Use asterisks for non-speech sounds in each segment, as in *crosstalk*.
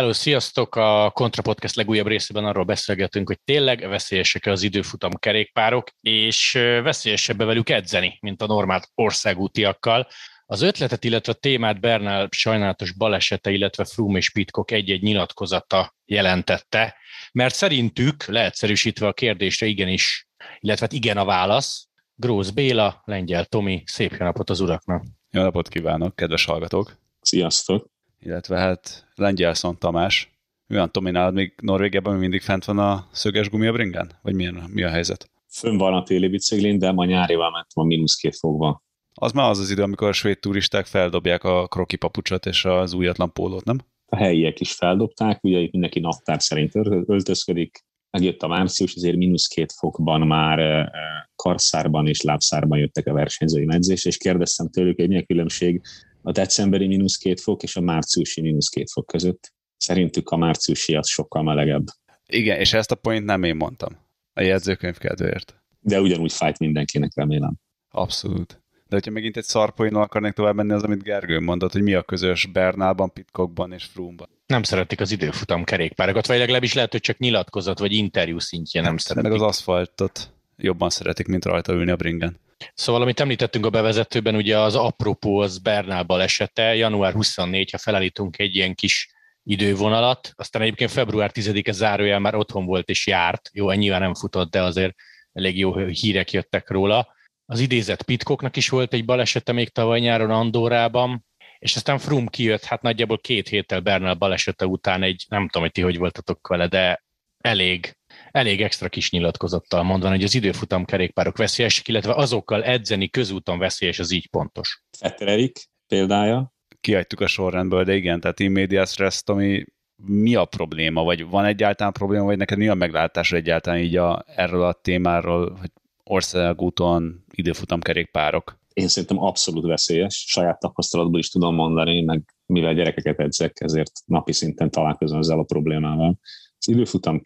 Hello, sziasztok! A Kontra Podcast legújabb részében arról beszélgetünk, hogy tényleg veszélyesek az időfutam kerékpárok, és veszélyesebb velük edzeni, mint a normál országútiakkal. Az ötletet, illetve a témát Bernál sajnálatos balesete, illetve Froome és Pitcock egy-egy nyilatkozata jelentette, mert szerintük, leegyszerűsítve a kérdésre igenis, illetve hát igen a válasz, Grósz Béla, Lengyel Tomi, szép jó napot az uraknak! Jó napot kívánok, kedves hallgatók! Sziasztok! Illetve hát Lengyelszon Tamás. Mi van, Tomi, nálad még Norvégiában mindig fent van a szöges gumi a bringen? Vagy milyen, mi a helyzet? Fönn van a téli biciklin, de ma nyárival mentem a mínusz két fokban. Az már az az idő, amikor a svéd turisták feldobják a kroki papucsot és az újatlan pólót, nem? A helyiek is feldobták, ugye itt mindenki naptár szerint öltözködik, megjött a március, azért mínusz két fokban már karszárban és lábszárban jöttek a versenyzői medzés, és kérdeztem tőlük, hogy mi a különbség a decemberi mínusz két fok és a márciusi mínusz két fok között. Szerintük a márciusi az sokkal melegebb. Igen, és ezt a point nem én mondtam. A jegyzőkönyv kedvéért. De ugyanúgy fájt mindenkinek, remélem. Abszolút. De hogyha megint egy szarpoinnal akarnék tovább menni, az, amit Gergő mondott, hogy mi a közös Bernálban, Pitcockban és Froome-ban. Nem szeretik az időfutam kerékpárokat, vagy legalábbis lehet, hogy csak nyilatkozat vagy interjú szintjén nem szeretik. Meg az aszfaltot jobban szeretik, mint rajta ülni a bringen. Szóval, amit említettünk a bevezetőben, ugye az apropó az Bernál balesete, január 24, ha felállítunk egy ilyen kis idővonalat, aztán egyébként február 10-e zárójel már otthon volt és járt, jó, nyilván nem futott, de azért elég jó hírek jöttek róla. Az idézett Pitkoknak is volt egy balesete még tavaly nyáron Andorában, és aztán Frum kijött, hát nagyjából két héttel Bernal balesete után egy, nem tudom, hogy ti hogy voltatok vele, de elég, elég extra kis nyilatkozattal mondva, hogy az időfutam kerékpárok veszélyesek, illetve azokkal edzeni közúton veszélyes, az így pontos. Fettererik példája. Kiadtuk a sorrendből, de igen, tehát immédiás stressz, ami mi a probléma, vagy van egyáltalán probléma, vagy neked mi a meglátás egyáltalán így a, erről a témáról, hogy országúton időfutam kerékpárok? Én szerintem abszolút veszélyes, saját tapasztalatból is tudom mondani, meg mivel gyerekeket edzek, ezért napi szinten találkozom ezzel a problémával. Az időfutam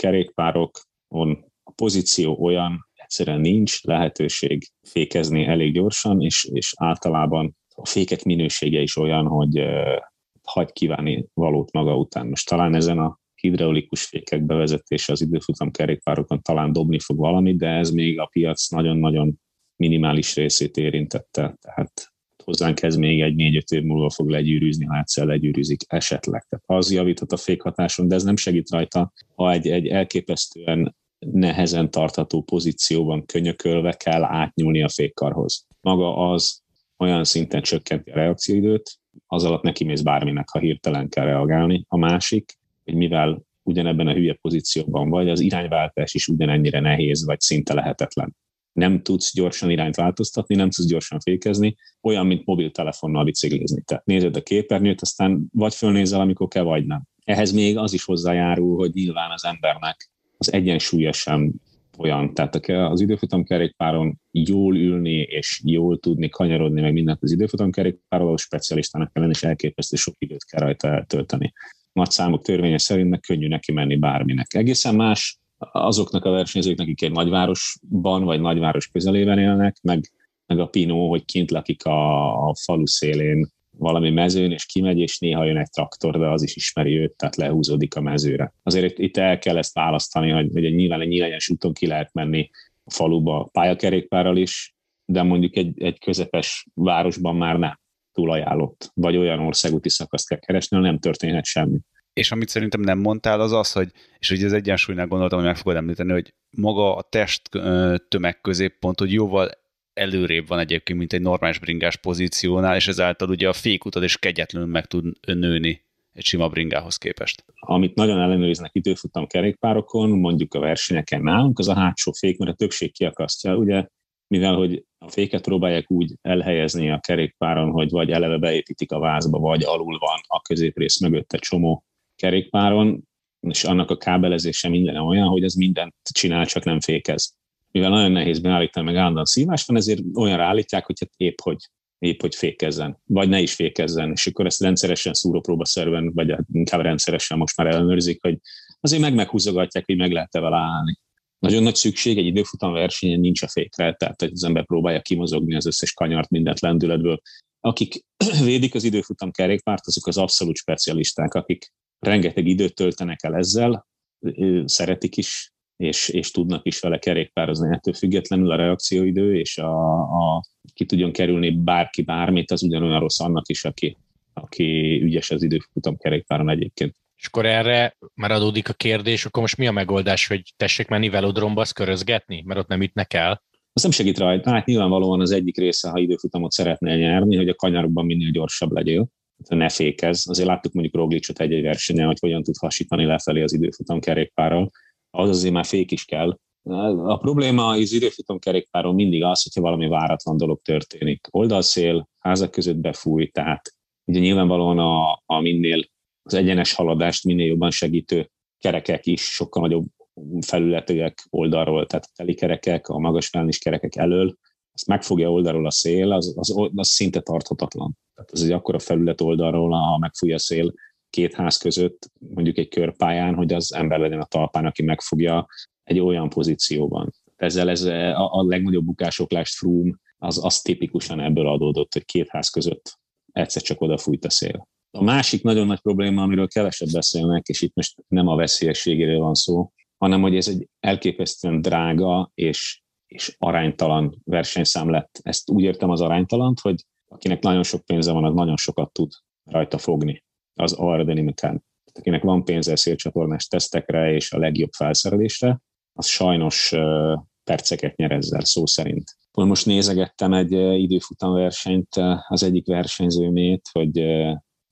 kerékpárokon a pozíció olyan, egyszerűen nincs lehetőség fékezni elég gyorsan, és, és általában a fékek minősége is olyan, hogy hagy kívánni valót maga után. Most talán ezen a hidraulikus fékek bevezetése az időfutam kerékpárokon talán dobni fog valamit, de ez még a piac nagyon-nagyon minimális részét érintette. Tehát hozzánk ez még egy négy-öt év múlva fog legyűrűzni, ha egyszer legyűrűzik esetleg. Tehát az javíthat a fékhatáson, de ez nem segít rajta, ha egy, egy elképesztően nehezen tartható pozícióban könyökölve kell átnyúlni a fékkarhoz. Maga az olyan szinten csökkenti a reakcióidőt, az alatt neki mész bárminek, ha hirtelen kell reagálni. A másik, hogy mivel ugyanebben a hülye pozícióban vagy, az irányváltás is ugyanennyire nehéz, vagy szinte lehetetlen. Nem tudsz gyorsan irányt változtatni, nem tudsz gyorsan fékezni, olyan, mint mobiltelefonnal biciklizni. Tehát nézed a képernyőt, aztán vagy fölnézel, amikor kell, vagy nem. Ehhez még az is hozzájárul, hogy nyilván az embernek az egyensúlya sem olyan. Tehát az időfutam kerékpáron jól ülni és jól tudni kanyarodni, meg mindent az időfutam kerékpáról, specialistának kell lenni, és elképesztő sok időt kell rajta eltölteni nagy számok törvénye szerint könnyű neki menni bárminek. Egészen más azoknak a versenyzőknek, akik egy nagyvárosban vagy nagyváros közelében élnek, meg, meg a Pinó, hogy kint lakik a, a falu szélén valami mezőn, és kimegy, és néha jön egy traktor, de az is ismeri őt, tehát lehúzódik a mezőre. Azért itt el kell ezt választani, hogy, hogy nyilván egy nyílányos úton ki lehet menni a faluba pályakerékpárral is, de mondjuk egy, egy közepes városban már nem túl ajánlott, vagy olyan országúti szakaszt kell keresni, nem történhet semmi. És amit szerintem nem mondtál, az az, hogy, és ugye az egyensúlynál gondoltam, hogy meg fogod említeni, hogy maga a test tömeg középpont, hogy jóval előrébb van egyébként, mint egy normális bringás pozíciónál, és ezáltal ugye a fékutad is kegyetlenül meg tud nőni egy sima bringához képest. Amit nagyon ellenőriznek időfutam kerékpárokon, mondjuk a versenyeken nálunk, az a hátsó fék, mert a többség kiakasztja. Ugye mivel hogy a féket próbálják úgy elhelyezni a kerékpáron, hogy vagy eleve beépítik a vázba, vagy alul van a középrész mögött egy csomó kerékpáron, és annak a kábelezése minden olyan, hogy ez mindent csinál, csak nem fékez. Mivel nagyon nehéz beállítani, meg állandóan szívás van, ezért olyan állítják, hogy hát épp hogy, épp hogy fékezzen, vagy ne is fékezzen, és akkor ezt rendszeresen szúrópróba szerven, vagy hát inkább rendszeresen most már ellenőrzik, hogy azért meg meghúzogatják, hogy meg lehet-e vele állni. Nagyon nagy szükség egy időfutam versenyen nincs a fékre, tehát hogy az ember próbálja kimozogni az összes kanyart mindent lendületből, akik *clears throat* védik az időfutam kerékpárt, azok az abszolút specialisták, akik rengeteg időt töltenek el ezzel, szeretik is, és, és tudnak is vele kerékpározni. Ettől függetlenül a reakcióidő és a, a ki tudjon kerülni bárki bármit, az ugyanolyan rossz annak is, aki, aki ügyes az időfutam kerékpáron egyébként. És akkor erre már adódik a kérdés, akkor most mi a megoldás, hogy tessék menni velodromba, azt körözgetni, mert ott nem ütnek el? Az nem segít rajta. Hát nyilvánvalóan az egyik része, ha időfutamot szeretnél nyerni, hogy a kanyarokban minél gyorsabb legyél, ne fékez. Azért láttuk mondjuk Roglicot egy-egy versenyen, hogy hogyan tud hasítani lefelé az időfutam kerékpárral. Az azért már fék is kell. A probléma az időfutam kerékpáron mindig az, hogyha valami váratlan dolog történik. Oldalszél, házak között befúj, tehát ugye nyilvánvalóan a, a minél az egyenes haladást minél jobban segítő kerekek is sokkal nagyobb felületűek oldalról, tehát a teli kerekek, a magas felnis kerekek elől, azt megfogja oldalról a szél, az, az, az szinte tarthatatlan. Tehát az egy akkora felület oldalról, ha megfújja a szél két ház között, mondjuk egy körpályán, hogy az ember legyen a talpán, aki megfogja egy olyan pozícióban. Ezzel ez a, a legnagyobb bukásoklást Froome, az, az tipikusan ebből adódott, hogy két ház között egyszer csak odafújt a szél. A másik nagyon nagy probléma, amiről kevesebb beszélnek, és itt most nem a veszélyességéről van szó, hanem hogy ez egy elképesztően drága és, és aránytalan versenyszám lett. Ezt úgy értem az aránytalant, hogy akinek nagyon sok pénze van, az nagyon sokat tud rajta fogni az aerodinamikán. Akinek van pénze szélcsatornás tesztekre és a legjobb felszerelésre, az sajnos perceket nyer ezzel szó szerint. Most nézegettem egy időfutamversenyt, az egyik versenyzőmét, hogy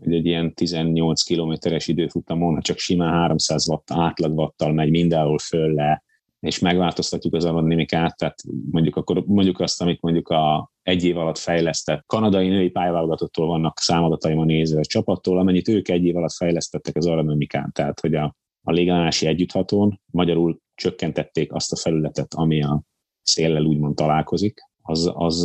hogy egy ilyen 18 kilométeres időfutamon, ha csak simán 300 watt átlagvattal megy mindenhol föl le, és megváltoztatjuk az aerodinamikát, tehát mondjuk, akkor mondjuk azt, amit mondjuk a egy év alatt fejlesztett kanadai női pályaválogatottól vannak számadataim a néző a csapattól, amennyit ők egy év alatt fejlesztettek az aerodinamikán, tehát hogy a, a légállási együtthatón magyarul csökkentették azt a felületet, ami a széllel úgymond találkozik, az, az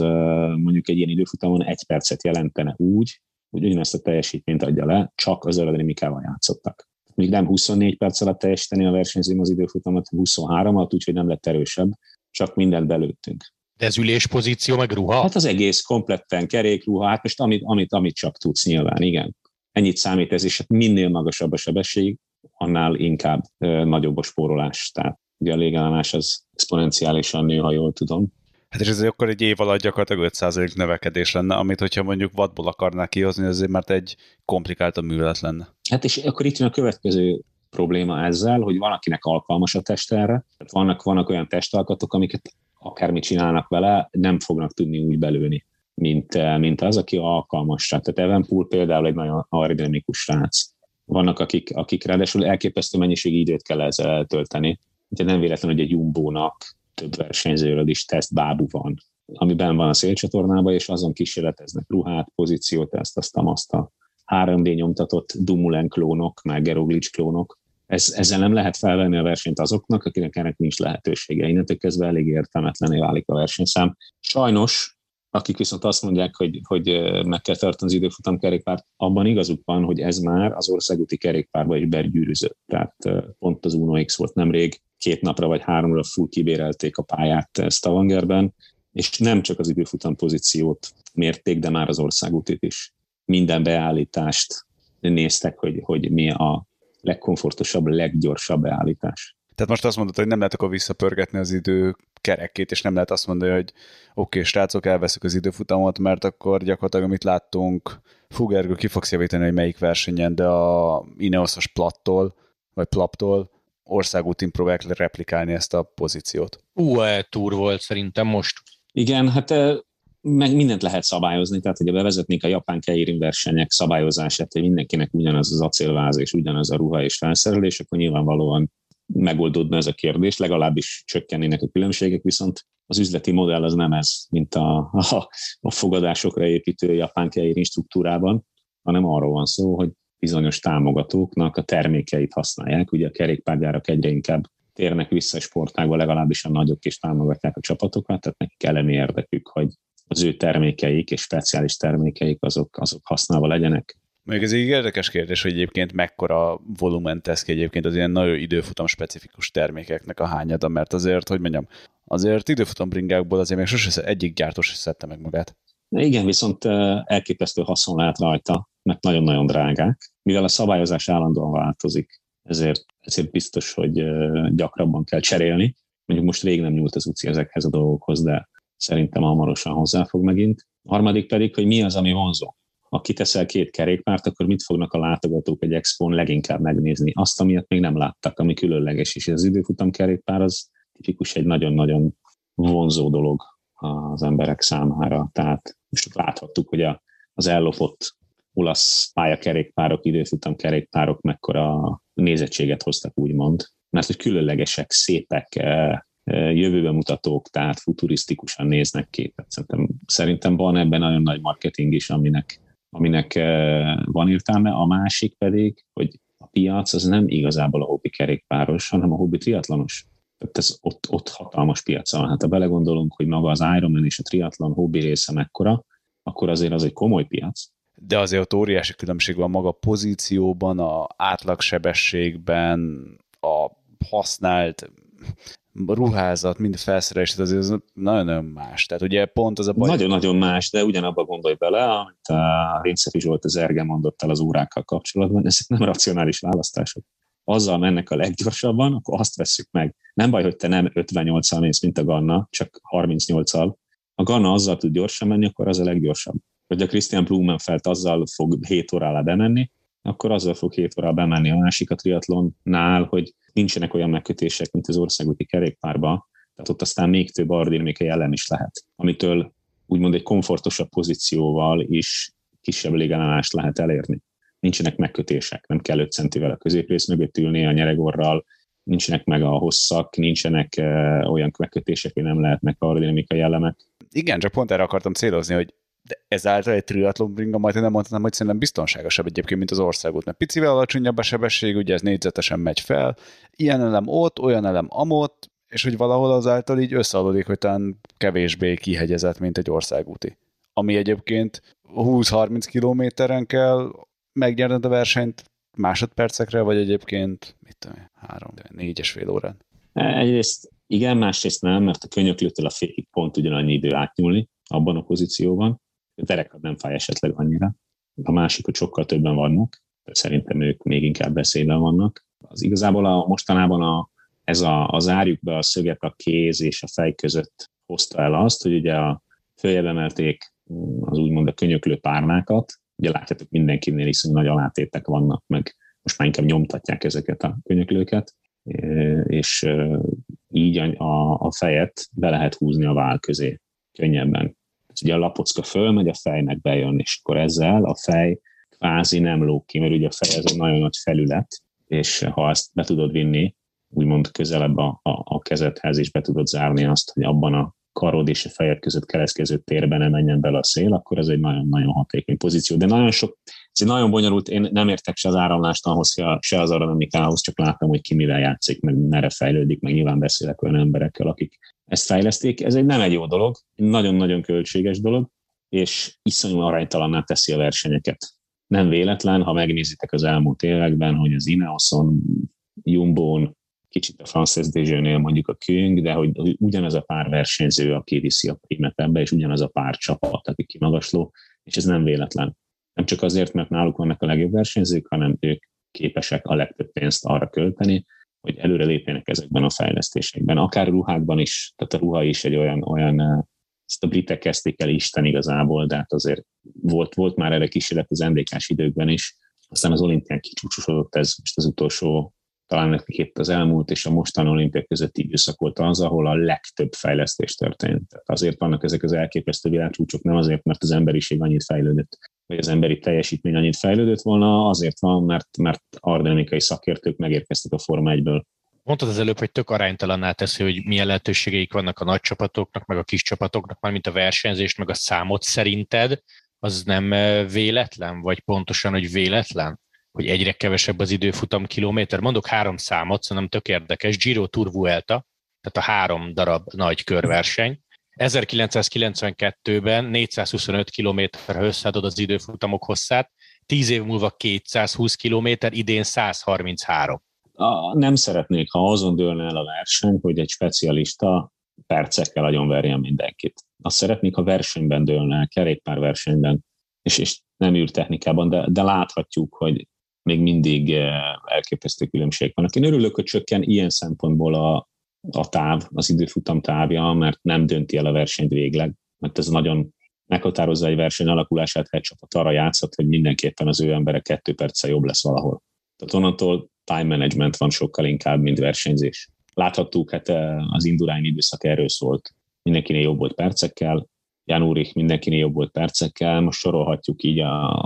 mondjuk egy ilyen időfutamon egy percet jelentene úgy, hogy ugyanezt a teljesítményt adja le, csak az aerodinamikával játszottak. Még nem 24 perc alatt teljesíteni a versenyzőm az időfutamot, 23 alatt, úgyhogy nem lett erősebb, csak mindent belőttünk. De ez üléspozíció, meg ruha? Hát az egész kompletten kerékruha, hát most amit, amit, amit csak tudsz nyilván, igen. Ennyit számít ez, és hát minél magasabb a sebesség, annál inkább ö, nagyobb a spórolás. Tehát ugye a légállás az exponenciálisan nő, ha jól tudom. Hát és ez akkor egy év alatt gyakorlatilag 5% növekedés lenne, amit hogyha mondjuk vadból akarnák kihozni, azért mert egy komplikáltabb művelet lenne. Hát és akkor itt jön a következő probléma ezzel, hogy van, akinek alkalmas a test erre. Tehát vannak, vannak olyan testalkatok, amiket akármit csinálnak vele, nem fognak tudni úgy belőni, mint, mint az, aki alkalmas rá. Tehát Evenpool például egy nagyon aerodinamikus srác. Vannak, akik, akik ráadásul elképesztő mennyiségű időt kell ezzel eltölteni. Ugye nem véletlen, hogy egy jumbónak több versenyzőről is teszt bábú van, amiben van a szélcsatornában, és azon kísérleteznek ruhát, pozíciót, ezt, azt, azt a 3D nyomtatott Dumulen klónok, meg Geroglic klónok. Ez, ezzel nem lehet felvenni a versenyt azoknak, akinek ennek nincs lehetősége. Innentől kezdve elég értelmetlené válik a versenyszám. Sajnos, akik viszont azt mondják, hogy, hogy meg kell tartani az időfutam kerékpárt, abban igazuk van, hogy ez már az országúti kerékpárba is bergyűrűzött. Tehát pont az Uno X volt nemrég, két napra vagy háromra full kibérelték a pályát Stavangerben, és nem csak az időfutam pozíciót mérték, de már az országútit is. Minden beállítást néztek, hogy, hogy mi a legkomfortosabb, leggyorsabb beállítás. Tehát most azt mondod, hogy nem lehet akkor visszapörgetni az idő kerekét, és nem lehet azt mondani, hogy oké, okay, srácok, elveszük az időfutamot, mert akkor gyakorlatilag, amit láttunk, Fugergő ki fogsz javítani, hogy melyik versenyen, de a Ineosos plattól, vagy plaptól országútin próbálják replikálni ezt a pozíciót. UAE Tour volt szerintem most. Igen, hát meg mindent lehet szabályozni, tehát hogyha bevezetnék a japán keirin versenyek szabályozását, hogy mindenkinek ugyanaz az acélváz és ugyanaz a ruha és felszerelés, akkor nyilvánvalóan megoldódna ez a kérdés, legalábbis csökkennének a különbségek, viszont az üzleti modell az nem ez, mint a, a, a fogadásokra építő japán keirin struktúrában, hanem arról van szó, hogy bizonyos támogatóknak a termékeit használják. Ugye a kerékpárgyárak egyre inkább térnek vissza a sportágba, legalábbis a nagyok is támogatják a csapatokat, tehát nekik elemi érdekük, hogy az ő termékeik és speciális termékeik azok, azok használva legyenek. Még ez egy érdekes kérdés, hogy egyébként mekkora volumen tesz ki egyébként az ilyen nagyon időfutam specifikus termékeknek a hányada, mert azért, hogy mondjam, azért időfutam bringákból azért még sose egyik gyártós is szedte meg magát. Igen, viszont elképesztő haszon lehet rajta, mert nagyon-nagyon drágák. Mivel a szabályozás állandóan változik, ezért, ezért biztos, hogy gyakrabban kell cserélni. Mondjuk most rég nem nyúlt az UCI ezekhez a dolgokhoz, de szerintem hamarosan hozzáfog megint. A harmadik pedig, hogy mi az, ami vonzó. Ha kiteszel két kerékpárt, akkor mit fognak a látogatók egy expón leginkább megnézni? Azt, amilyet még nem láttak, ami különleges, és az időfutam kerékpár az tipikus egy nagyon-nagyon vonzó dolog az emberek számára. Tehát most láthattuk, hogy a, az ellopott olasz pályakerékpárok, időfutam kerékpárok mekkora nézettséget hoztak, úgymond. Mert hogy különlegesek, szépek, eh, jövőbe mutatók, tehát futurisztikusan néznek ki. Szerintem, szerintem van ebben nagyon nagy marketing is, aminek, aminek eh, van értelme. A másik pedig, hogy a piac az nem igazából a hobbi kerékpáros, hanem a hobbi triatlonos. Tehát ez ott, ott hatalmas piac van. Hát ha belegondolunk, hogy maga az Ironman és a triatlon hobbi része mekkora, akkor azért az egy komoly piac. De azért ott óriási különbség van maga pozícióban, a átlagsebességben, a használt ruházat, mind felszerelés, tehát azért az nagyon-nagyon más. Tehát ugye pont az a baj... Nagyon-nagyon más, de ugyanabba gondolj bele, amit a Rincefis volt az Erge mondott el az órákkal kapcsolatban, ezek nem racionális választások azzal mennek a leggyorsabban, akkor azt veszük meg. Nem baj, hogy te nem 58-al mész, mint a Ganna, csak 38-al. A Ganna azzal tud gyorsan menni, akkor az a leggyorsabb. Hogy a Christian Blumenfeld azzal fog 7 órára bemenni, akkor azzal fog 7 órára bemenni. A másik a triatlonnál, hogy nincsenek olyan megkötések, mint az országúti kerékpárba, tehát ott aztán még több aerodinamikai ellen is lehet, amitől úgymond egy komfortosabb pozícióval is kisebb légellenást lehet elérni nincsenek megkötések, nem kell 5 centivel a középrész mögött ülni a nyeregorral, nincsenek meg a hosszak, nincsenek uh, olyan megkötések, hogy nem lehetnek aerodinamikai elemek. Igen, csak pont erre akartam célozni, hogy de ezáltal egy triatlon bringa majd nem mondtam, hogy szerintem biztonságosabb egyébként, mint az országút, mert picivel alacsonyabb a sebesség, ugye ez négyzetesen megy fel, ilyen elem ott, olyan elem amott, és hogy valahol azáltal így összeadódik, hogy talán kevésbé kihegyezett, mint egy országúti. Ami egyébként 20-30 kilométeren kell megnyerned a versenyt másodpercekre, vagy egyébként, mit tudom, három, négyes fél órán? Egyrészt igen, másrészt nem, mert a könyöklőtől a félig pont ugyanannyi idő átnyúlni abban a pozícióban. A derekad nem fáj esetleg annyira. A másik, hogy sokkal többen vannak, szerintem ők még inkább beszélben vannak. Az igazából a, mostanában a, ez a, az árjuk be a szöget a kéz és a fej között hozta el azt, hogy ugye a följebb emelték az úgymond a könyöklő párnákat, ugye látjátok mindenkinél is, hogy nagy alátétek vannak, meg most már inkább nyomtatják ezeket a könyöklőket, és így a, a fejet be lehet húzni a vál közé könnyebben. Ugye a lapocka fölmegy, a fejnek bejön, és akkor ezzel a fej kvázi nem lóg ki, mert ugye a fej ez egy nagyon nagy felület, és ha ezt be tudod vinni, úgymond közelebb a, a, a kezedhez, és be tudod zárni azt, hogy abban a karod és a fejed között keresztkező térben nem menjen bele a szél, akkor ez egy nagyon-nagyon hatékony pozíció. De nagyon sok, ez egy nagyon bonyolult, én nem értek se az áramlástanhoz, se az aerodinamikához, csak látom, hogy ki mivel játszik, meg merre fejlődik, meg nyilván beszélek olyan emberekkel, akik ezt fejleszték. Ez egy nem egy jó dolog, nagyon-nagyon költséges dolog, és iszonyú aránytalanná teszi a versenyeket. Nem véletlen, ha megnézitek az elmúlt években, hogy az Ineoson, Jumbo-n, kicsit a Frances Déjeunél mondjuk a Küng, de hogy, hogy ugyanaz a pár versenyző, aki viszi a primet ebbe, és ugyanaz a pár csapat, aki kimagasló, és ez nem véletlen. Nem csak azért, mert náluk vannak a legjobb versenyzők, hanem ők képesek a legtöbb pénzt arra költeni, hogy előre lépjenek ezekben a fejlesztésekben. Akár ruhákban is, tehát a ruha is egy olyan, olyan ezt a britek kezdték el Isten igazából, de hát azért volt, volt már erre kísérlet az ndk időkben is, aztán az olimpián kicsúcsosodott ez most az utolsó talán nekik itt az elmúlt és a mostani olimpia közötti időszak volt az, ahol a legtöbb fejlesztés történt. Tehát azért vannak ezek az elképesztő világcsúcsok, nem azért, mert az emberiség annyit fejlődött, vagy az emberi teljesítmény annyit fejlődött volna, azért van, mert, mert ardenikai szakértők megérkeztek a Forma 1-ből. Mondtad az előbb, hogy tök aránytalanná teszi, hogy milyen lehetőségeik vannak a nagy csapatoknak, meg a kis csapatoknak, már mint a versenyzést, meg a számot szerinted, az nem eh, véletlen, vagy pontosan, hogy véletlen? hogy egyre kevesebb az időfutam kilométer. Mondok három számot, szerintem tök érdekes. Giro Tour Vuelta, tehát a három darab nagy körverseny. 1992-ben 425 km összeadod az időfutamok hosszát, 10 év múlva 220 km, idén 133. A, nem szeretnék, ha azon dőlne el a verseny, hogy egy specialista percekkel agyon verjen mindenkit. azt szeretnék, ha versenyben dőlne, kerékpárversenyben, és, és nem űrtechnikában, de, de láthatjuk, hogy még mindig elképesztő különbség van. Én örülök, hogy csökken ilyen szempontból a, a táv, az időfutam távja, mert nem dönti el a versenyt végleg, mert ez nagyon meghatározza egy verseny alakulását, egy csapat arra játszott, hogy mindenképpen az ő embere kettő perccel jobb lesz valahol. Tehát onnantól time management van sokkal inkább, mint versenyzés. Láthattuk, hát eh, az Indurain időszak erről szólt. Mindenkinél jobb volt percekkel, Jan Úrich mindenkinél jobb volt percekkel, most sorolhatjuk így a,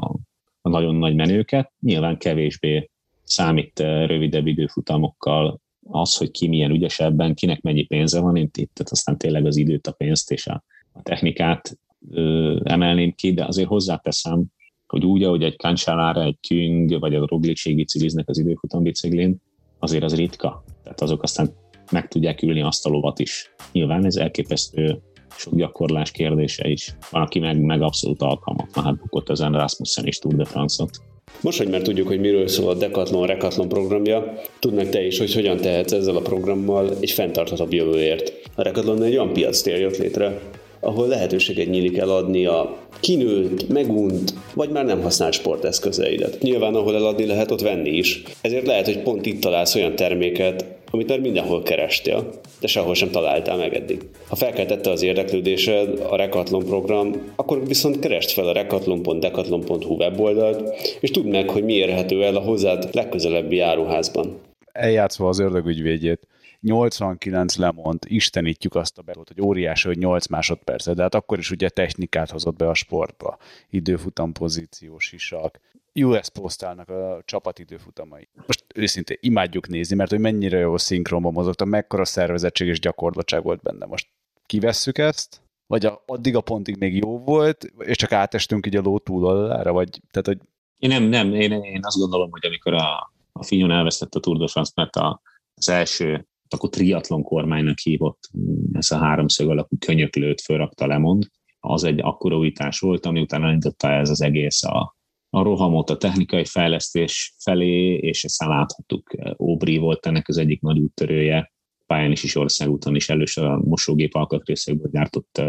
a nagyon nagy menőket. Nyilván kevésbé számít eh, rövidebb időfutamokkal az, hogy ki milyen ügyesebben, kinek mennyi pénze van, itt, itt tehát aztán tényleg az időt, a pénzt és a, a technikát ö, emelném ki, de azért hozzáteszem, hogy úgy, ahogy egy Cancellara, egy Küng, vagy a Roglic bicikliznek az időfutam biciklén, azért az ritka. Tehát azok aztán meg tudják ülni azt a lovat is. Nyilván ez elképesztő sok gyakorlás kérdése is. Van, aki meg, meg abszolút alkalmat. hát bukott ezen Rasmussen is Tour de France-ot. Most, hogy már tudjuk, hogy miről szól a Decathlon Recathlon programja, tudnak te is, hogy hogyan tehetsz ezzel a programmal egy fenntarthatóbb jövőért. A Recathlon egy olyan piac jött létre, ahol lehetőséget nyílik eladni a kinőtt, megunt, vagy már nem használt sporteszközeidet. Nyilván, ahol eladni lehet, ott venni is. Ezért lehet, hogy pont itt találsz olyan terméket, amit már mindenhol kerestél, de sehol sem találtál meg eddig. Ha felkeltette az érdeklődésed a Recathlon program, akkor viszont keresd fel a recathlon.decathlon.hu weboldalt, és tudd meg, hogy mi érhető el a hozzád legközelebbi áruházban. Eljátszva az ördög ügyvédjét, 89 lemont, istenítjük azt a betot, hogy óriási, hogy 8 másodperc, de hát akkor is ugye technikát hozott be a sportba, időfutam pozíciós isak, US posztálnak a csapat időfutamai. Most őszintén imádjuk nézni, mert hogy mennyire jó szinkronban mozogtam, mekkora szervezettség és gyakorlottság volt benne. Most kivesszük ezt, vagy a, addig a pontig még jó volt, és csak átestünk így a ló túloldalára, vagy tehát, hogy... Én nem, nem, én, én azt gondolom, hogy amikor a, a Fignon elvesztett a Tour de France, mert a, az első akkor triatlon kormánynak hívott, ez a háromszög alakú könyöklőt fölrakta Lemond, az egy akkora újítás volt, ami utána indította ez az egész a, a rohamot a technikai fejlesztés felé, és ezt láthattuk. Óbri volt ennek az egyik nagy úttörője, pályán is is országúton is először a mosógép alkatrészekből gyártott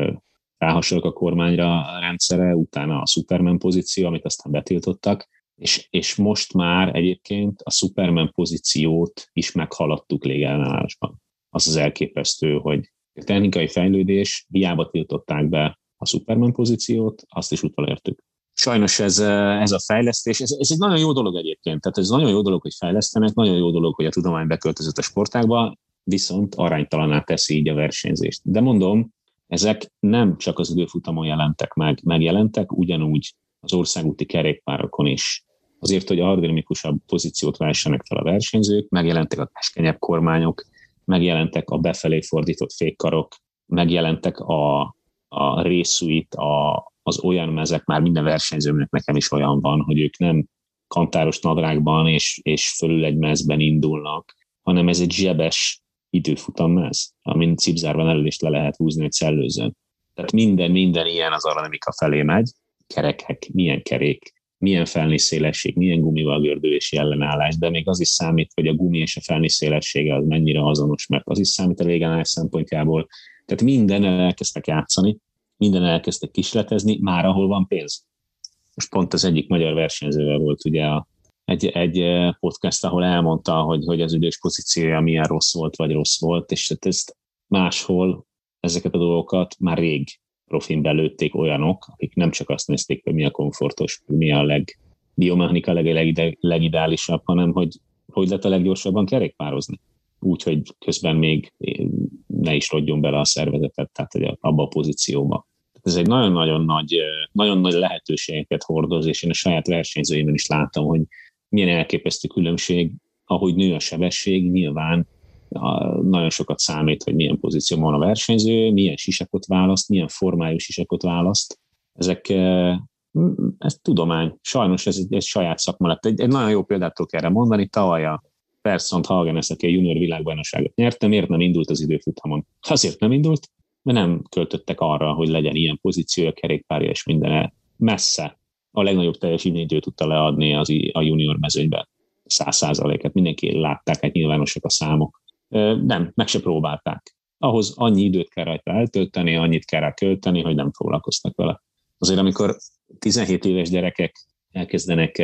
ráhasonlók a kormányra a rendszere, utána a Superman pozíció, amit aztán betiltottak, és, és most már egyébként a Superman pozíciót is meghaladtuk légellenállásban. Az az elképesztő, hogy a technikai fejlődés, hiába tiltották be a Superman pozíciót, azt is utolértük. Sajnos ez, ez a fejlesztés, ez, ez egy nagyon jó dolog egyébként, tehát ez nagyon jó dolog, hogy fejlesztenek, nagyon jó dolog, hogy a tudomány beköltözött a sportágba, viszont aránytalaná teszi így a versenyzést. De mondom, ezek nem csak az időfutamon jelentek meg, megjelentek ugyanúgy az országúti kerékpárokon is. Azért, hogy aerodinamikusabb pozíciót válsanak fel a versenyzők, megjelentek a keskenyebb kormányok, megjelentek a befelé fordított fékkarok, megjelentek a, a részuit, a, az olyan mezek, már minden versenyzőnek nekem is olyan van, hogy ők nem kantáros nadrágban és, és fölül egy mezben indulnak, hanem ez egy zsebes időfutammez, amin cipzárban elő is le lehet húzni egy szellőzőn. Tehát minden, minden ilyen az aerodinamika felé megy, kerekek, milyen kerék, milyen felnészélesség, milyen gumival gördülési ellenállás, de még az is számít, hogy a gumi és a felnészélessége az mennyire azonos, mert az is számít a légállás szempontjából. Tehát minden elkezdtek játszani, minden elkezdtek kisletezni, már ahol van pénz. Most pont az egyik magyar versenyzővel volt ugye a, egy, egy podcast, ahol elmondta, hogy, hogy az üdös pozíciója milyen rossz volt, vagy rossz volt, és hát ezt máshol ezeket a dolgokat már rég profin belőtték olyanok, akik nem csak azt nézték, hogy mi a komfortos, mi a leg, biomechanika leg, leg, legideálisabb, hanem hogy hogy lehet a leggyorsabban kerékpározni. Úgy, hogy közben még ne is rodjon bele a szervezetet, tehát hogy abba a pozícióba. Ez egy nagyon-nagyon nagy, nagyon nagy lehetőségeket hordoz, és én a saját versenyzőimben is látom, hogy milyen elképesztő különbség, ahogy nő a sebesség, nyilván nagyon sokat számít, hogy milyen pozícióban van a versenyző, milyen sisakot választ, milyen formájú sisakot választ. Ezek, ez tudomány. Sajnos ez egy, egy saját szakma lett. Egy, egy nagyon jó példát tudok erre mondani. Tavaly a Persson Hagenes, aki a junior világbajnokságot nyerte, miért nem indult az időfutamon? Azért nem indult, mert nem költöttek arra, hogy legyen ilyen pozíciója, kerékpárja és minden messze a legnagyobb teljesítményét tudta leadni az, a junior mezőnyben. Száz százaléket mindenki látták, hát nyilvánosak a számok. Nem, meg se próbálták. ahhoz annyi időt kell rajta eltölteni, annyit kell rá költeni, hogy nem foglalkoznak vele. Azért, amikor 17 éves gyerekek elkezdenek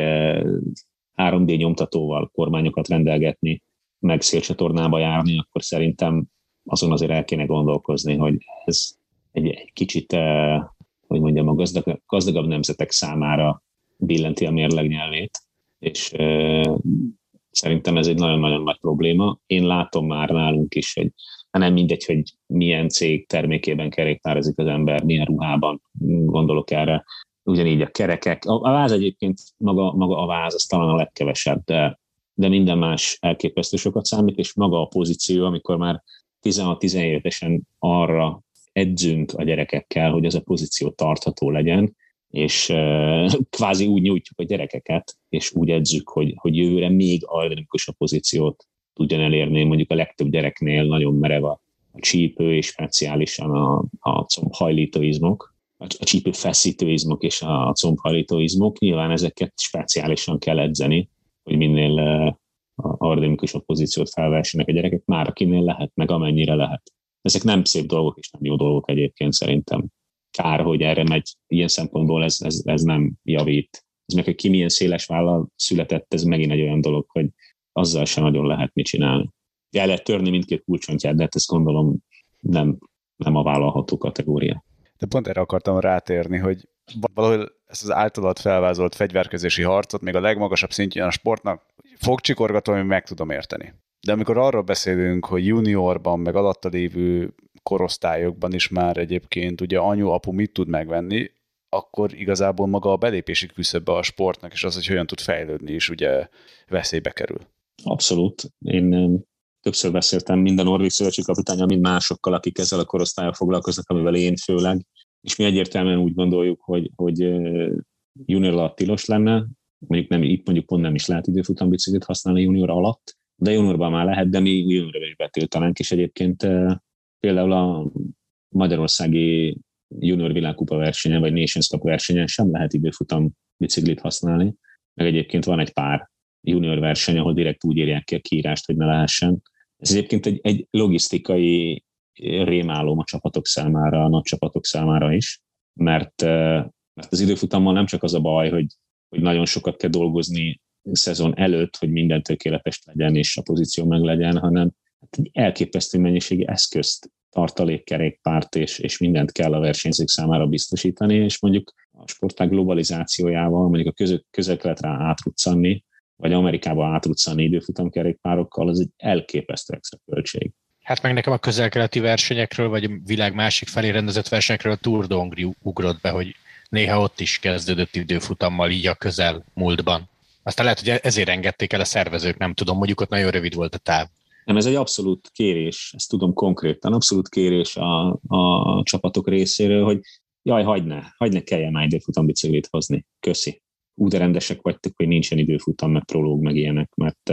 3D nyomtatóval kormányokat rendelgetni, meg szélcsatornába járni, akkor szerintem azon azért el kéne gondolkozni, hogy ez egy, egy kicsit, eh, hogy mondjam, a gazdag, gazdagabb nemzetek számára billenti a mérleg nyelvét, és eh, szerintem ez egy nagyon-nagyon nagy probléma. Én látom már nálunk is, hogy nem mindegy, hogy milyen cég termékében kerékpározik az ember, milyen ruhában gondolok erre, ugyanígy a kerekek. A váz egyébként, maga, maga a váz, az talán a legkevesebb, de, de minden más elképesztő sokat számít, és maga a pozíció, amikor már 16-17 évesen arra edzünk a gyerekekkel, hogy ez a pozíció tartható legyen, és uh, *laughs* kvázi úgy nyújtjuk a gyerekeket, és úgy edzük, hogy, hogy jövőre még aerodinamikusabb pozíciót tudjon elérni. Mondjuk a legtöbb gyereknél nagyon merev a, a csípő, és speciálisan a, a combhajlítóizmok, a csípő feszítőizmok és a combhajlítóizmok. Nyilván ezeket speciálisan kell edzeni, hogy minél uh, aerodinamikusabb pozíciót felversenek a gyerekek, már akinél lehet, meg amennyire lehet. Ezek nem szép dolgok, és nem jó dolgok egyébként szerintem. Kár, hogy erre megy, ilyen szempontból ez, ez, ez nem javít. Ez meg, hogy ki milyen széles vállal született, ez megint egy olyan dolog, hogy azzal sem nagyon lehet mit csinálni. El lehet törni mindkét kulcsontját, de hát ezt gondolom nem, nem a vállalható kategória. De pont erre akartam rátérni, hogy valahol ezt az általad felvázolt fegyverkezési harcot még a legmagasabb szintjén a sportnak fogcsikorgatom, hogy meg tudom érteni. De amikor arról beszélünk, hogy juniorban, meg alatta lévő korosztályokban is már egyébként ugye anyu-apu mit tud megvenni, akkor igazából maga a belépési küszöbbe a sportnak, és az, hogy hogyan tud fejlődni is ugye veszélybe kerül. Abszolút. Én többször beszéltem minden Norvég szövetség kapitánya, mind másokkal, akik ezzel a korosztályal foglalkoznak, amivel én főleg, és mi egyértelműen úgy gondoljuk, hogy, hogy junior alatt tilos lenne, mondjuk nem, itt mondjuk pont nem is lehet időfutambiciklit használni junior alatt, de juniorban már lehet, de mi juniorban is betiltanánk, és egyébként például a magyarországi junior világkupa versenyen, vagy Nations Cup versenyen sem lehet időfutam biciklit használni, meg egyébként van egy pár junior verseny, ahol direkt úgy írják ki a kiírást, hogy ne lehessen. Ez egyébként egy, egy logisztikai rémálom a csapatok számára, a nagy csapatok számára is, mert, mert az időfutammal nem csak az a baj, hogy hogy nagyon sokat kell dolgozni szezon előtt, hogy minden tökéletes legyen és a pozíció meg legyen, hanem hát egy elképesztő mennyiségi eszközt, tartalékkerékpárt és, és mindent kell a versenyzők számára biztosítani, és mondjuk a sportág globalizációjával, mondjuk a közel, közel-keletre átruccanni, vagy Amerikába átruccanni időfutamkerékpárokkal, az egy elképesztő extra költség. Hát meg nekem a közel-keleti versenyekről, vagy a világ másik felé rendezett versenyekről a Tour de Hongrie ugrott be, hogy néha ott is kezdődött időfutammal így a közel múltban. Aztán lehet, hogy ezért engedték el a szervezők, nem tudom, mondjuk ott nagyon rövid volt a táv. Nem, ez egy abszolút kérés, ezt tudom konkrétan, abszolút kérés a, a csapatok részéről, hogy jaj, hagyd ne, kelljen már időfutam biciklit hozni. Köszi. Úgy de rendesek vagytok, hogy nincsen időfutam, meg prológ, meg ilyenek, mert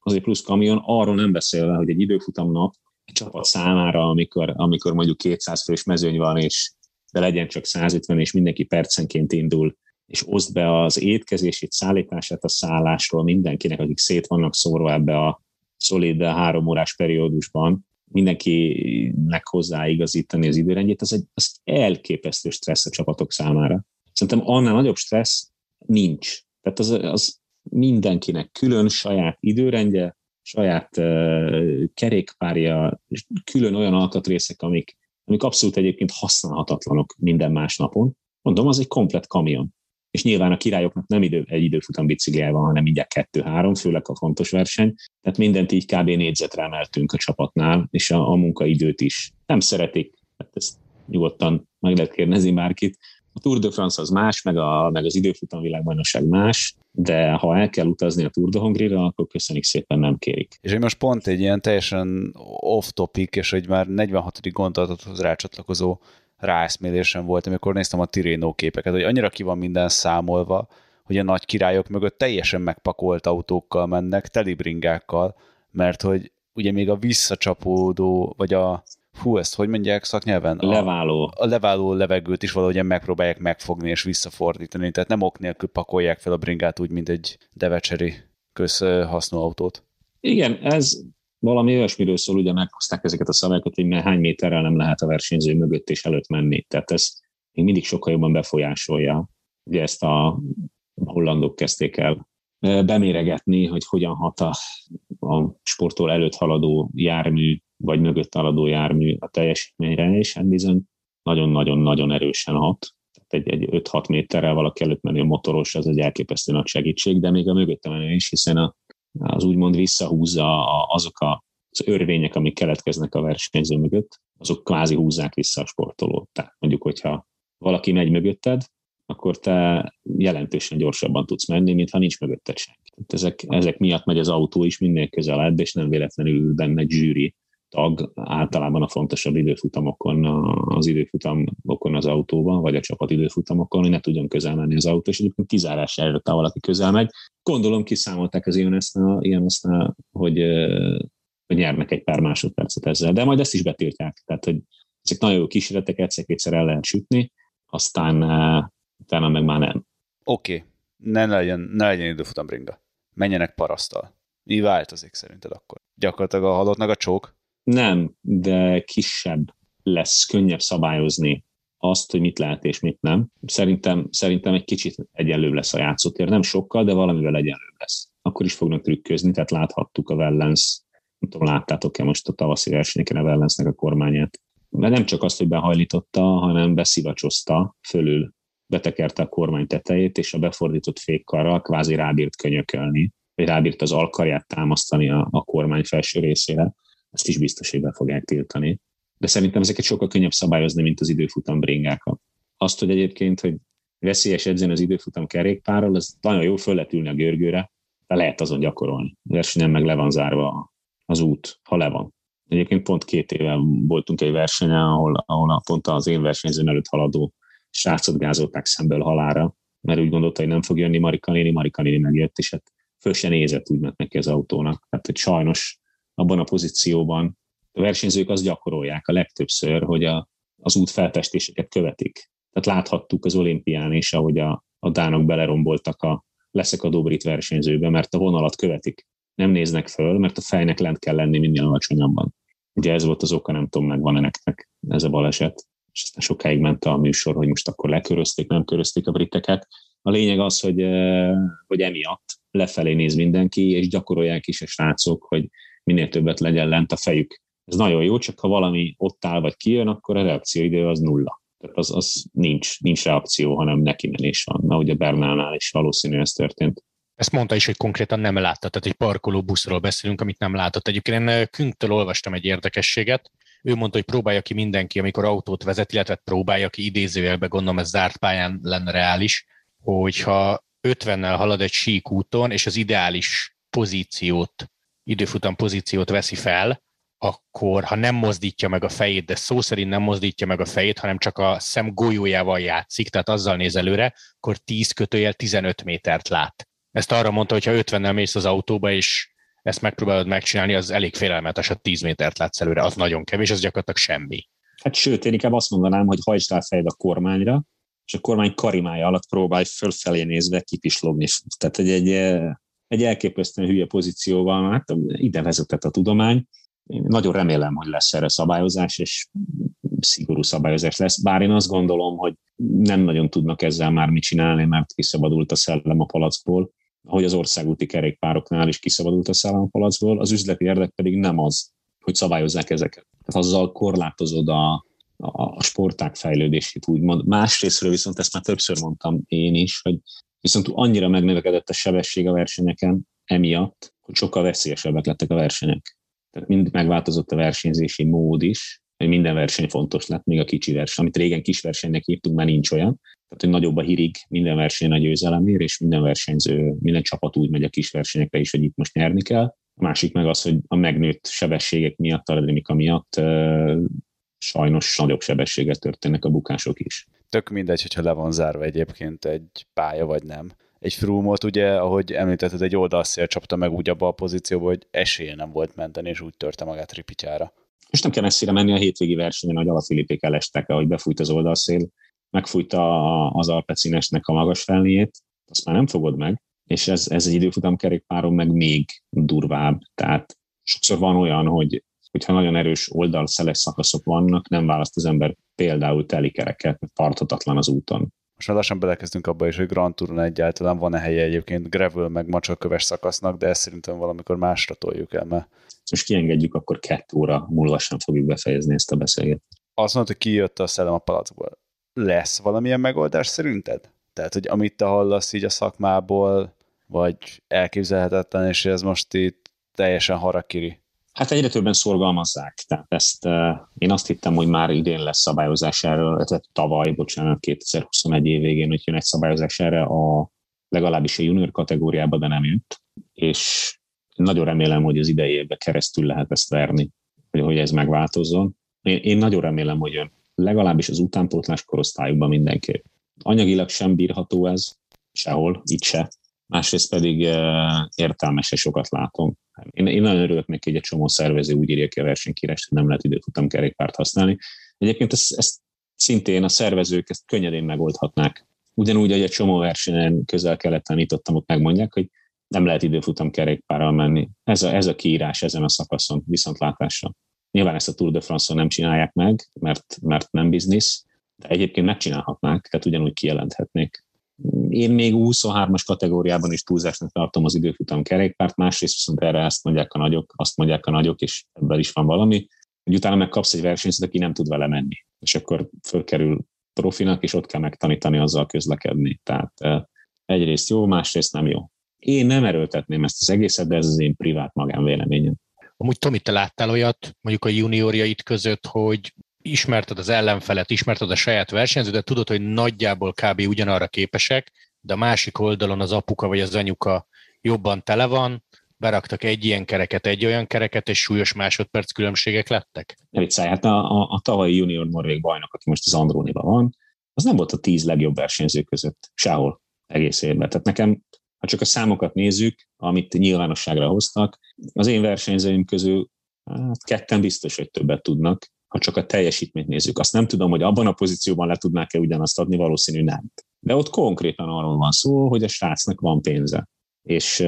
azért plusz kamion, arról nem beszélve, hogy egy időfutam nap egy csapat számára, amikor, amikor mondjuk 200 fős mezőny van, és de legyen csak 150, és mindenki percenként indul, és oszd be az étkezését, szállítását a szállásról mindenkinek, akik szét vannak szórva ebbe a szolid három órás periódusban, mindenkinek hozzáigazítani az időrendjét, az egy az elképesztő stressz a csapatok számára. Szerintem annál nagyobb stressz nincs. Tehát az, az mindenkinek külön saját időrendje, saját uh, kerékpárja, külön olyan alkatrészek, amik amik abszolút egyébként használhatatlanok minden más napon. Mondom, az egy komplet kamion. És nyilván a királyoknak nem idő, egy időfutam biciklije van, hanem mindjárt kettő-három, főleg a fontos verseny. Tehát mindent így kb. négyzetre emeltünk a csapatnál, és a, a munkaidőt is. Nem szeretik, hát ezt nyugodtan meg lehet kérdezni bárkit, a Tour de France az más, meg, a, meg az időfutam világbajnokság más, de ha el kell utazni a Tour de Hongrie-ra, akkor köszönjük szépen, nem kérik. És én most pont egy ilyen teljesen off-topic, és egy már 46. gondolathoz rácsatlakozó ráeszmélésem volt, amikor néztem a Tireno képeket, hogy annyira ki van minden számolva, hogy a nagy királyok mögött teljesen megpakolt autókkal mennek, telibringákkal, mert hogy ugye még a visszacsapódó, vagy a hú, ezt hogy mondják szaknyelven? A, leváló. A leváló levegőt is valahogyan megpróbálják megfogni és visszafordítani, tehát nem ok nélkül pakolják fel a bringát úgy, mint egy devecseri közhasznú autót. Igen, ez valami olyasmiről szól, ugye meghozták ezeket a szabályokat, hogy hány méterrel nem lehet a versenyző mögött és előtt menni. Tehát ez még mindig sokkal jobban befolyásolja. Ugye ezt a hollandok kezdték el beméregetni, hogy hogyan hat a, a sportol előtt haladó jármű, vagy mögött haladó jármű a teljesítményre, és hát bizony nagyon-nagyon-nagyon erősen hat. Tehát egy, egy 5-6 méterrel valaki előtt menni a motoros, az egy elképesztő nagy segítség, de még a mögötte menő is, hiszen a, az úgymond visszahúzza azok a, az örvények, amik keletkeznek a versenyző mögött, azok kvázi húzzák vissza a sportolót. Tehát mondjuk, hogyha valaki megy mögötted, akkor te jelentősen gyorsabban tudsz menni, mintha nincs mögötted senki. Ezek, ezek miatt megy az autó is minél közelebb, és nem véletlenül ül benne egy zsűri tag, általában a fontosabb időfutamokon, az időfutamokon az autóban, vagy a csapat időfutamokon, hogy ne tudjon közel menni az autó, és egyébként kizárás előtt, ha valaki közel megy. Gondolom kiszámolták az ilyen aztán, hogy, hogy nyernek egy pár másodpercet ezzel, de majd ezt is betiltják. Tehát, hogy ezek nagyon jó kísérletek, egyszer-kétszer el lehet sütni, aztán utána meg már nem. Oké, okay. ne legyen, ne legyen időfutam bringa. Menjenek parasztal. Mi változik szerinted akkor? Gyakorlatilag a halottnak a csók? Nem, de kisebb lesz, könnyebb szabályozni azt, hogy mit lehet és mit nem. Szerintem, szerintem egy kicsit egyenlőbb lesz a játszótér, nem sokkal, de valamivel egyenlőbb lesz. Akkor is fognak trükközni, tehát láthattuk a Vellens, nem tudom, láttátok-e most a tavaszi versenyeken a Vellensnek a kormányát. De nem csak azt, hogy behajlította, hanem beszivacsozta fölül betekerte a kormány tetejét, és a befordított fékkarral kvázi rábírt könyökölni, vagy rábírt az alkarját támasztani a, a kormány felső részére. Ezt is biztos, hogy be fogják tiltani. De szerintem ezeket sokkal könnyebb szabályozni, mint az időfutam bringákat. Azt, hogy egyébként, hogy veszélyes edzeni az időfutam kerékpárral, az nagyon jó föl lehet ülni a görgőre, de lehet azon gyakorolni. A versenyen meg le van zárva az út, ha le van. Egyébként pont két éve voltunk egy versenyen, ahol, ahol a, pont az én versenyzőm előtt haladó srácot gázolták szemből halára, mert úgy gondolta, hogy nem fog jönni Marika néni, Marika néni megjött, és hát föl se nézett, úgy ment neki az autónak. Tehát, hogy sajnos abban a pozícióban a versenyzők azt gyakorolják a legtöbbször, hogy a, az út feltestéseket követik. Tehát láthattuk az olimpián is, ahogy a, a dánok beleromboltak a leszakadó brit versenyzőbe, mert a vonalat követik. Nem néznek föl, mert a fejnek lent kell lenni minél alacsonyabban. Ugye ez volt az oka, nem tudom, megvan-e nektek ez a baleset és aztán sokáig ment a műsor, hogy most akkor lekörözték, nem körözték a briteket. A lényeg az, hogy, eh, hogy emiatt lefelé néz mindenki, és gyakorolják is a srácok, hogy minél többet legyen lent a fejük. Ez nagyon jó, csak ha valami ott áll vagy kijön, akkor a reakcióidő az nulla. Tehát az, az nincs, nincs reakció, hanem neki menés van. Na, ugye Bernánál is valószínű ez történt. Ezt mondta is, hogy konkrétan nem látta, tehát egy parkoló buszról beszélünk, amit nem látott. Egyébként én eh, Künktől olvastam egy érdekességet, ő mondta, hogy próbálja ki mindenki, amikor autót vezet, illetve próbálja ki idézőjelbe, gondolom ez zárt pályán lenne reális, hogyha 50-nel halad egy síkúton, és az ideális pozíciót, időfutam pozíciót veszi fel, akkor ha nem mozdítja meg a fejét, de szó szerint nem mozdítja meg a fejét, hanem csak a szem golyójával játszik, tehát azzal néz előre, akkor 10 kötőjel 15 métert lát. Ezt arra mondta, hogy ha 50-nel mész az autóba, és ezt megpróbálod megcsinálni, az elég félelmetes, ha 10 métert látsz előre, az nagyon kevés, az gyakorlatilag semmi. Hát sőt, én inkább azt mondanám, hogy hajtsd rá fejed a kormányra, és a kormány karimája alatt próbálj fölfelé nézve kipislogni. Tehát egy, egy, egy elképesztően hülye pozícióval, hát ide vezetett a tudomány. Én nagyon remélem, hogy lesz erre szabályozás, és szigorú szabályozás lesz. Bár én azt gondolom, hogy nem nagyon tudnak ezzel már mit csinálni, mert kiszabadult a szellem a palackból hogy az országúti kerékpároknál is kiszabadult a szállampalacból, az üzleti érdek pedig nem az, hogy szabályozzák ezeket. Tehát azzal korlátozod a, a sporták fejlődését, úgymond. Másrésztről viszont ezt már többször mondtam én is, hogy viszont annyira megnövekedett a sebesség a versenyeken emiatt, hogy sokkal veszélyesebbek lettek a versenyek. Tehát mind megváltozott a versenyzési mód is, hogy minden verseny fontos lett, még a kicsi verseny, amit régen kis versenynek hívtunk, már nincs olyan. Tehát, hogy nagyobb a hírig minden verseny a győzelemért, és minden versenyző, minden csapat úgy megy a kis versenyekre is, hogy itt most nyerni kell. A másik meg az, hogy a megnőtt sebességek miatt, a dinamika miatt sajnos nagyobb sebességet történnek a bukások is. Tök mindegy, hogyha le van zárva egyébként egy pálya, vagy nem. Egy frumot ugye, ahogy említetted, egy oldalszél csapta meg úgy abba a pozícióba, hogy esélye nem volt menteni, és úgy törte magát ripityára. És nem kell messzire menni a hétvégi versenyen, hogy Alafilipék elestek, ahogy befújt az oldalszél, megfújta az alpecinesnek a magas felnéjét, azt már nem fogod meg, és ez, ez egy időfutam kerékpáron meg még durvább. Tehát sokszor van olyan, hogy hogyha nagyon erős oldalszeles szakaszok vannak, nem választ az ember például telikereket, mert tarthatatlan az úton. Most már lassan belekezdünk abba is, hogy Grand Touron egyáltalán van-e helye egyébként gravel meg macsaköves szakasznak, de ezt szerintem valamikor másra toljuk el, mert... Most kiengedjük, akkor kettő óra múlva sem fogjuk befejezni ezt a beszélgetést. Azt mondta, hogy kijött a szellem a palacból. Lesz valamilyen megoldás szerinted? Tehát, hogy amit te hallasz így a szakmából, vagy elképzelhetetlen, és ez most itt teljesen harakiri? Hát egyre többen szorgalmazzák. Tehát ezt én azt hittem, hogy már idén lesz szabályozás erről, tehát tavaly, bocsánat, 2021 év végén, hogy jön egy szabályozás erre a legalábbis a junior kategóriába, de nem jött. És nagyon remélem, hogy az idei évben keresztül lehet ezt verni, hogy, hogy ez megváltozzon. Én, én nagyon remélem, hogy jön. Legalábbis az utánpótlás korosztályukban mindenképp. Anyagilag sem bírható ez, sehol, itt se másrészt pedig értelmes sokat látom. Én, én nagyon örülök neki, hogy egy csomó szervező úgy írja ki a versenykírást, hogy nem lehet időfutam kerékpárt használni. Egyébként ezt, ezt szintén a szervezők ezt könnyedén megoldhatnák. Ugyanúgy, hogy egy csomó versenyen közel-keleten nyitottam, ott megmondják, hogy nem lehet időfutam kerékpárral menni. Ez a, ez a kiírás ezen a szakaszon, viszontlátásra. Nyilván ezt a Tour de France-on nem csinálják meg, mert, mert nem biznisz, de egyébként megcsinálhatnák, tehát ugyanúgy kijelenthetnék én még 23-as kategóriában is túlzásnak tartom az időfutam kerékpárt, másrészt viszont erre azt mondják a nagyok, azt mondják a nagyok, és ebben is van valami, hogy utána megkapsz egy versenyt, aki nem tud vele menni. És akkor fölkerül profinak, és ott kell megtanítani azzal közlekedni. Tehát egyrészt jó, másrészt nem jó. Én nem erőltetném ezt az egészet, de ez az én privát magánvéleményem. Amúgy Tomi, te láttál olyat mondjuk a juniorjait között, hogy ismerted az ellenfelet, ismerted a saját versenyződet, tudod, hogy nagyjából kb. ugyanarra képesek, de a másik oldalon az apuka vagy az anyuka jobban tele van, beraktak egy ilyen kereket, egy olyan kereket, és súlyos másodperc különbségek lettek? Ne viccelj, hát a, a, a tavalyi junior norvég bajnok, aki most az Andróniban van, az nem volt a tíz legjobb versenyző között sehol egész évben. Tehát nekem, ha csak a számokat nézzük, amit nyilvánosságra hoztak, az én versenyzőim közül hát ketten biztos, hogy többet tudnak, ha csak a teljesítményt nézzük. Azt nem tudom, hogy abban a pozícióban le tudnák-e ugyanazt adni, valószínű nem. De ott konkrétan arról van szó, hogy a srácnak van pénze. És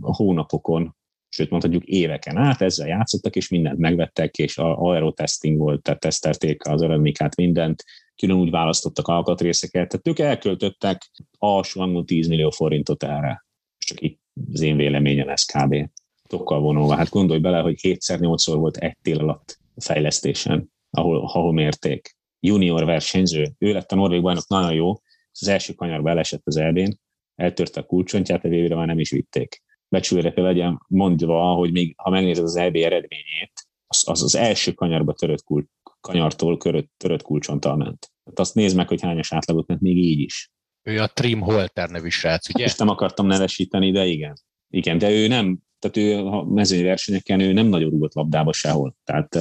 hónapokon, sőt mondhatjuk éveken át ezzel játszottak, és mindent megvettek, és aerotesting volt, tehát tesztelték az aerodinamikát, mindent, külön úgy választottak alkatrészeket, tehát ők elköltöttek alsóan 10 millió forintot erre. Csak itt az én véleményem ez kb. Tokkal vonulva. Hát gondolj bele, hogy 7-8-szor volt egy tél alatt fejlesztésen, ahol, ahol mérték. Junior versenyző, ő lett a norvég bajnok, nagyon jó, az első kanyarba elesett az elbén, eltörte a kulcsontját, a végére már nem is vitték. Becsülete legyen mondva, hogy még ha megnézed az EB eredményét, az, az, az első kanyarba törött kul, kanyartól körött, törött kulcsonttal ment. Tehát azt nézd meg, hogy hányas átlagot ment még így is. Ő a Trim Holter nevű srác, ugye? Ezt nem akartam nevesíteni, de igen. Igen, de ő nem, tehát ő a mezőny versenyeken ő nem nagyon rúgott labdába sehol. Tehát,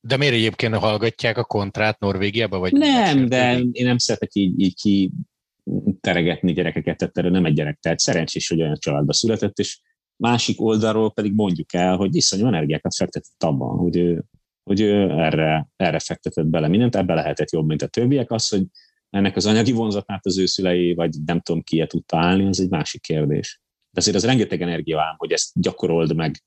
de miért egyébként hallgatják a kontrát Norvégiába? Vagy nem, de én nem szeretek így, így ki teregetni gyerekeket, tehát erről nem egy gyerek, tehát szerencsés, hogy olyan családba született, és másik oldalról pedig mondjuk el, hogy iszonyú energiákat fektetett abban, hogy ő, hogy ő erre, erre fektetett bele mindent, ebbe lehetett jobb, mint a többiek. Az, hogy ennek az anyagi vonzatát az ő szülei, vagy nem tudom ki tudta állni, az egy másik kérdés. De azért az rengeteg energia ám, hogy ezt gyakorold meg,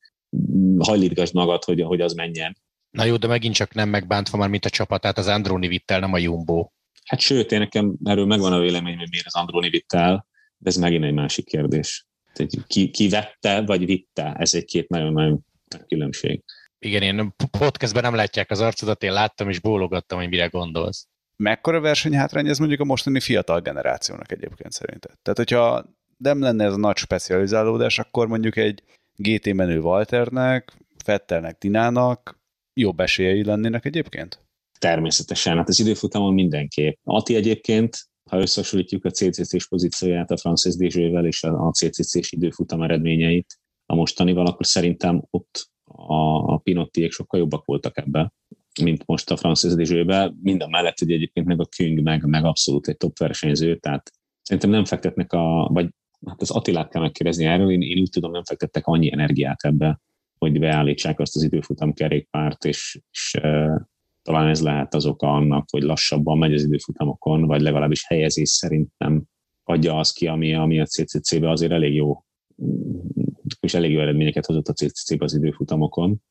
hajlítgasd magad, hogy, hogy az menjen. Na jó, de megint csak nem megbántva már, mint a csapatát, az Androni vittel, nem a Jumbo. Hát sőt, én nekem erről megvan a vélemény, hogy miért az Androni vittel, de ez megint egy másik kérdés. Tehát ki, ki vette, vagy vitte, ez egy két nagyon-nagyon különbség. Igen, én podcastben nem látják az arcodat, én láttam és bólogattam, hogy mire gondolsz. Mekkora versenyhátrány ez mondjuk a mostani fiatal generációnak egyébként szerinted? Tehát, hogyha nem lenne ez a nagy specializálódás, akkor mondjuk egy GT menő Walternek, Fettelnek, Tinának jobb esélyei lennének egyébként? Természetesen, hát az időfutamon mindenképp. Ati egyébként, ha összehasonlítjuk a CCC-s pozícióját a Francis Désővel és a CCC-s időfutam eredményeit a mostanival, akkor szerintem ott a, a Pinottiék sokkal jobbak voltak ebben, mint most a Francis Désőben. Minden mellett, hogy egyébként meg a Küng meg, meg abszolút egy top versenyző, tehát szerintem nem fektetnek a, vagy hát az Attilát kell megkérdezni erről, én, én úgy tudom, nem fektettek annyi energiát ebbe, hogy beállítsák azt az időfutam kerékpárt, és, és e, talán ez lehet az oka annak, hogy lassabban megy az időfutamokon, vagy legalábbis helyezés szerint nem adja az ki, ami, ami a CCC-be azért elég jó és elég jó eredményeket hozott a CCC az időfutamokon.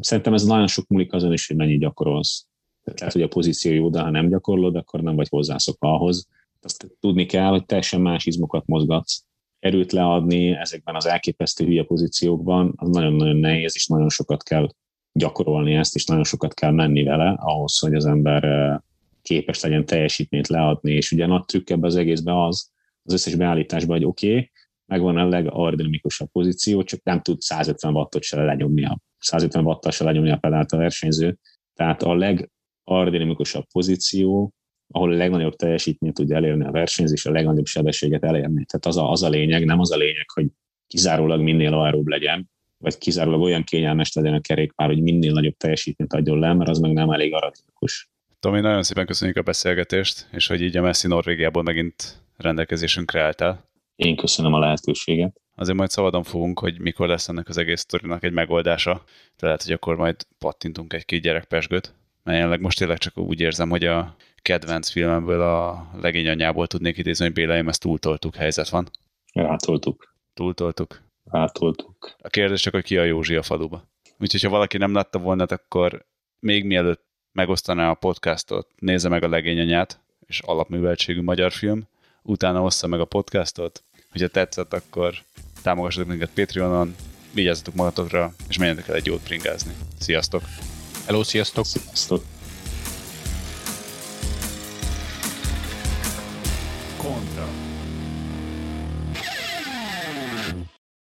Szerintem ez nagyon sok múlik azon is, hogy mennyit gyakorolsz. Tehát hogy a pozíció jó, de ha nem gyakorlod, akkor nem vagy hozzászokva ahhoz. Azt tudni kell, hogy teljesen más izmokat mozgatsz. Erőt leadni ezekben az elképesztő hülye pozíciókban, az nagyon-nagyon nehéz, és nagyon sokat kell gyakorolni ezt, és nagyon sokat kell menni vele ahhoz, hogy az ember eh, képes legyen teljesítményt leadni, és ugye nagy trükk ebbe az egészben az, az összes beállításban, hogy oké, okay, megvan a legaerodinamikusabb pozíció, csak nem tud 150 wattot se lenyomni a 150 wattal se lenyomni a pedált a versenyző. Tehát a legaerodinamikusabb pozíció, ahol a legnagyobb teljesítményt tudja elérni a versenyzés, a legnagyobb sebességet elérni. Tehát az a, az a lényeg, nem az a lényeg, hogy kizárólag minél aeróbb legyen, vagy kizárólag olyan kényelmes legyen a kerékpár, hogy minél nagyobb teljesítményt adjon le, mert az meg nem elég aerodinamikus. Tomi, nagyon szépen köszönjük a beszélgetést, és hogy így a Messi Norvégiából megint rendelkezésünkre álltál. Én köszönöm a lehetőséget. Azért majd szabadon fogunk, hogy mikor lesz ennek az egész sztorinak egy megoldása. De lehet, hogy akkor majd pattintunk egy-két gyerekpesgőt. Mert jelenleg most tényleg csak úgy érzem, hogy a kedvenc filmemből a legény anyából tudnék idézni, hogy Bélaim, ezt túltoltuk helyzet van. Rátoltuk. Túltoltuk. Rátoltuk. A kérdés csak, hogy ki a Józsi a faluba. Úgyhogy, ha valaki nem látta volna, akkor még mielőtt megosztaná a podcastot, nézze meg a legényanyát, és alapműveltségű magyar film, utána ossza meg a podcastot, hogyha tetszett, akkor támogassatok minket Patreonon, vigyázzatok magatokra, és menjetek el egy jót bringázni. Sziasztok! Hello, sziasztok! Sziasztok!